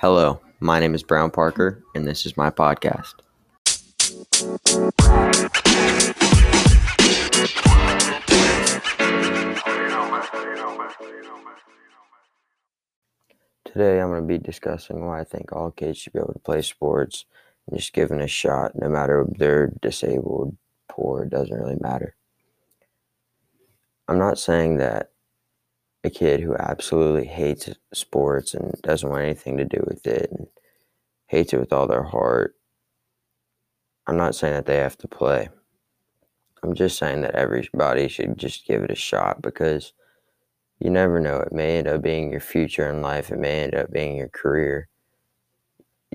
Hello, my name is Brown Parker, and this is my podcast. Today, I'm going to be discussing why I think all kids should be able to play sports and just given a shot, no matter if they're disabled, poor, it doesn't really matter. I'm not saying that a kid who absolutely hates sports and doesn't want anything to do with it and hates it with all their heart, I'm not saying that they have to play. I'm just saying that everybody should just give it a shot because you never know. It may end up being your future in life, it may end up being your career.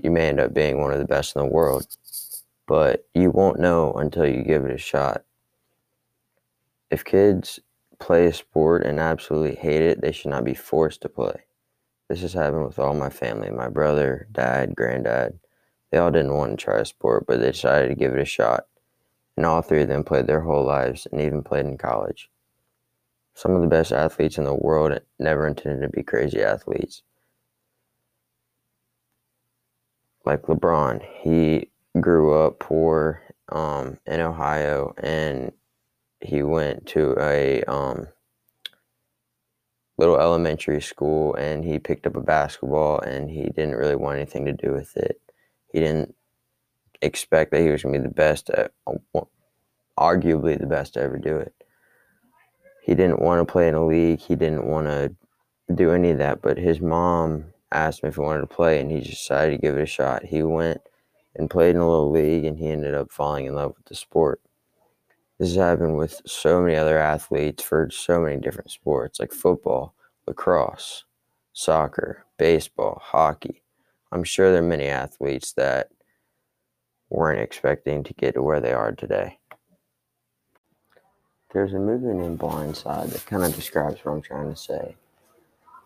You may end up being one of the best in the world, but you won't know until you give it a shot. If kids play a sport and absolutely hate it, they should not be forced to play. This has happened with all my family my brother, dad, granddad. They all didn't want to try a sport, but they decided to give it a shot. And all three of them played their whole lives and even played in college. Some of the best athletes in the world never intended to be crazy athletes. Like LeBron, he grew up poor um, in Ohio and he went to a um, little elementary school and he picked up a basketball and he didn't really want anything to do with it. He didn't expect that he was going to be the best, at, arguably the best to ever do it. He didn't want to play in a league. He didn't want to do any of that. But his mom asked him if he wanted to play, and he decided to give it a shot. He went and played in a little league, and he ended up falling in love with the sport. This has happened with so many other athletes for so many different sports like football, lacrosse, soccer, baseball, hockey. I'm sure there are many athletes that weren't expecting to get to where they are today. There's a movie named Blind Side that kind of describes what I'm trying to say.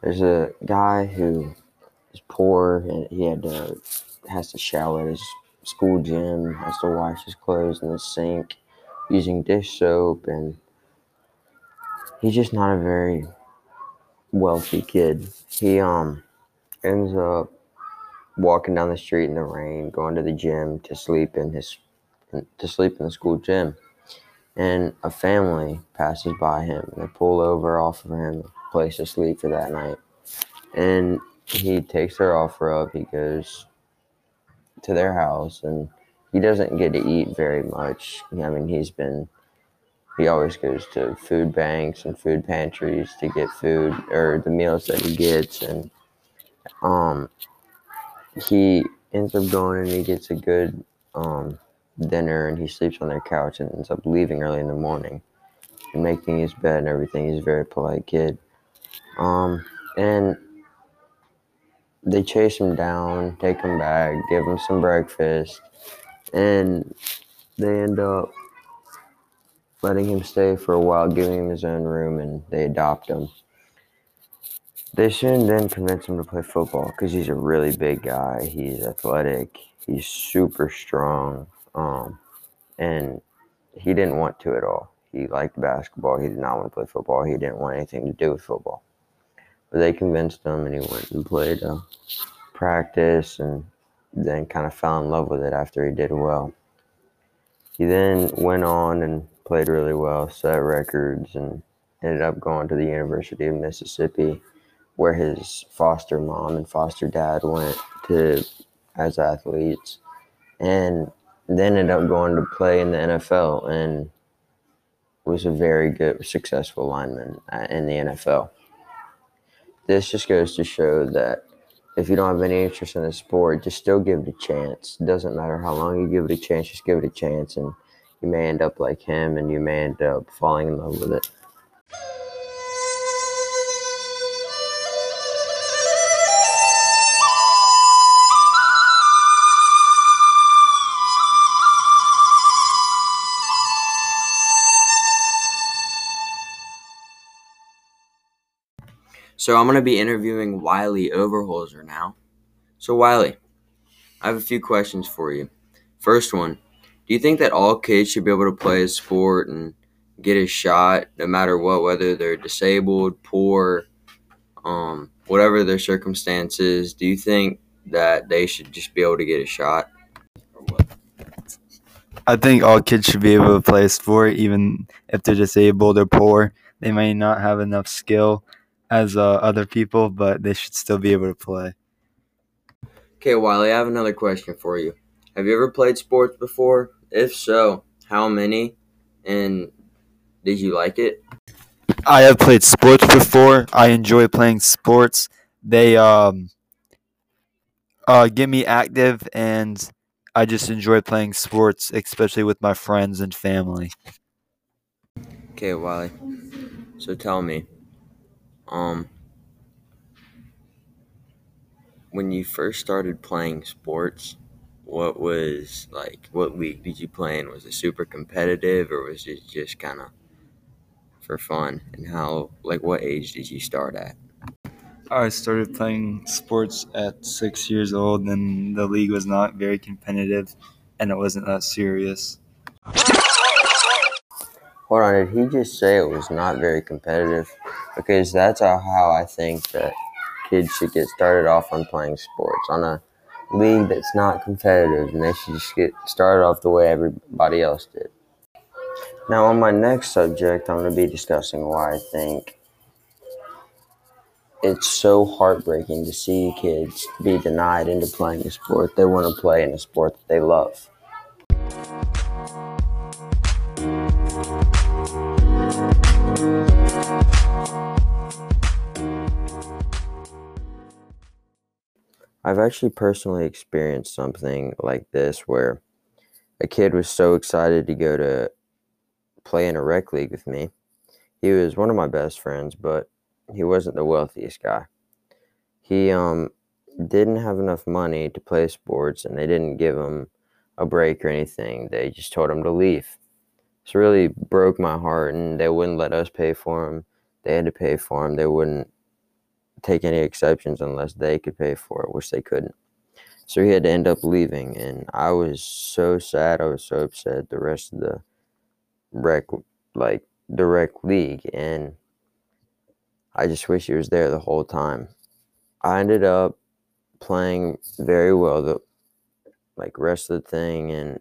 There's a guy who is poor and he had to has to shower at his school gym, has to wash his clothes in the sink using dish soap and he's just not a very wealthy kid. He um ends up walking down the street in the rain, going to the gym to sleep in his to sleep in the school gym. And a family passes by him. They pull over, offer him a place to sleep for that night. And he takes their offer up. He goes to their house and he doesn't get to eat very much. I mean, he's been he always goes to food banks and food pantries to get food or the meals that he gets and um he ends up going and he gets a good um dinner and he sleeps on their couch and ends up leaving early in the morning and making his bed and everything. He's a very polite kid. Um and they chase him down, take him back, give him some breakfast, and they end up letting him stay for a while, giving him his own room, and they adopt him. They soon then convince him to play football because he's a really big guy. He's athletic. He's super strong. Um, and he didn't want to at all. He liked basketball. He did not want to play football. He didn't want anything to do with football. But they convinced him, and he went and played uh, practice and then kind of fell in love with it after he did well. He then went on and played really well, set records, and ended up going to the University of Mississippi, where his foster mom and foster dad went to as athletes, and then ended up going to play in the NFL and was a very good, successful lineman uh, in the NFL. This just goes to show that if you don't have any interest in the sport, just still give it a chance. It doesn't matter how long you give it a chance, just give it a chance, and you may end up like him, and you may end up falling in love with it. So I'm going to be interviewing Wiley Overholzer now. So Wiley, I have a few questions for you. First one, do you think that all kids should be able to play a sport and get a shot no matter what, whether they're disabled, poor, um, whatever their circumstances? Do you think that they should just be able to get a shot? I think all kids should be able to play a sport, even if they're disabled or poor. They may not have enough skill as uh, other people, but they should still be able to play. Okay, Wiley, I have another question for you. Have you ever played sports before? If so, how many? And did you like it? I have played sports before. I enjoy playing sports. They um uh get me active and I just enjoy playing sports, especially with my friends and family. Okay, Wiley. So tell me, um, when you first started playing sports, what was like? What league did you play in? Was it super competitive, or was it just kind of for fun? And how, like, what age did you start at? I started playing sports at six years old, and the league was not very competitive, and it wasn't that serious. Hold on, did he just say it was not very competitive? Because that's how I think that kids should get started off on playing sports on a league that's not competitive, and they should just get started off the way everybody else did. Now, on my next subject, I'm going to be discussing why I think it's so heartbreaking to see kids be denied into playing a sport they want to play in a sport that they love. I've actually personally experienced something like this where a kid was so excited to go to play in a rec league with me. He was one of my best friends, but he wasn't the wealthiest guy. He um didn't have enough money to play sports and they didn't give him a break or anything. They just told him to leave. This really broke my heart and they wouldn't let us pay for him. They had to pay for him. They wouldn't take any exceptions unless they could pay for it, which they couldn't. So he had to end up leaving and I was so sad. I was so upset the rest of the rec like the rec league and I just wish he was there the whole time. I ended up playing very well the like rest of the thing and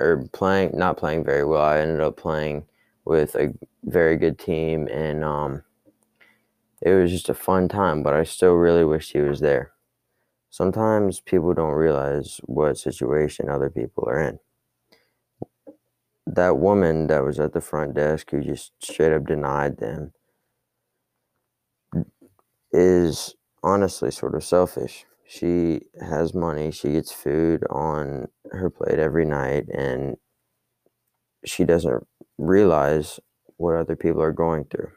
or playing not playing very well. I ended up playing with a very good team and um it was just a fun time, but I still really wish he was there. Sometimes people don't realize what situation other people are in. That woman that was at the front desk who just straight up denied them is honestly sort of selfish. She has money, she gets food on her plate every night, and she doesn't realize what other people are going through.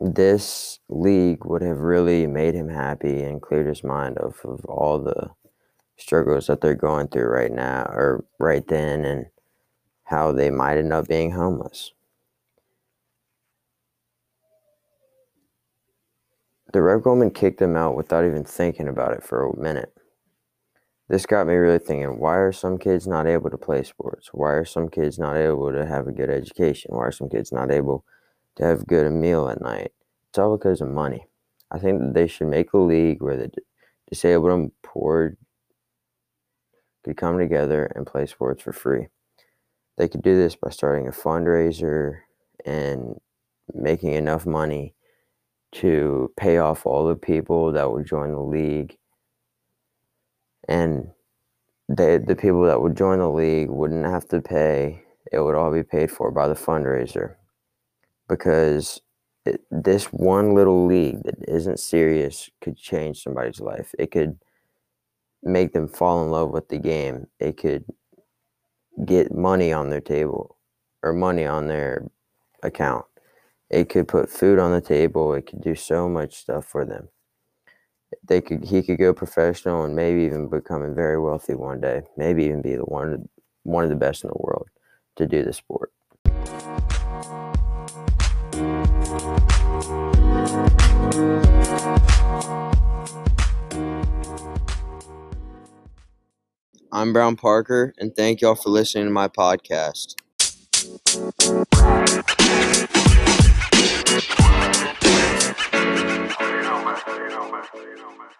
This league would have really made him happy and cleared his mind of, of all the struggles that they're going through right now or right then and how they might end up being homeless. The rec woman kicked him out without even thinking about it for a minute. This got me really thinking why are some kids not able to play sports? Why are some kids not able to have a good education? Why are some kids not able to have good a meal at night? It's all because of money. I think that they should make a league where the disabled and poor could come together and play sports for free. They could do this by starting a fundraiser and making enough money to pay off all the people that would join the league. And they, the people that would join the league wouldn't have to pay, it would all be paid for by the fundraiser. Because it, this one little league that isn't serious could change somebody's life. It could make them fall in love with the game. It could get money on their table or money on their account it could put food on the table. It could do so much stuff for them. They could he could go professional and maybe even become very wealthy one day. Maybe even be the one one of the best in the world to do the sport. I'm Brown Parker, and thank y'all for listening to my podcast. you know, know, man.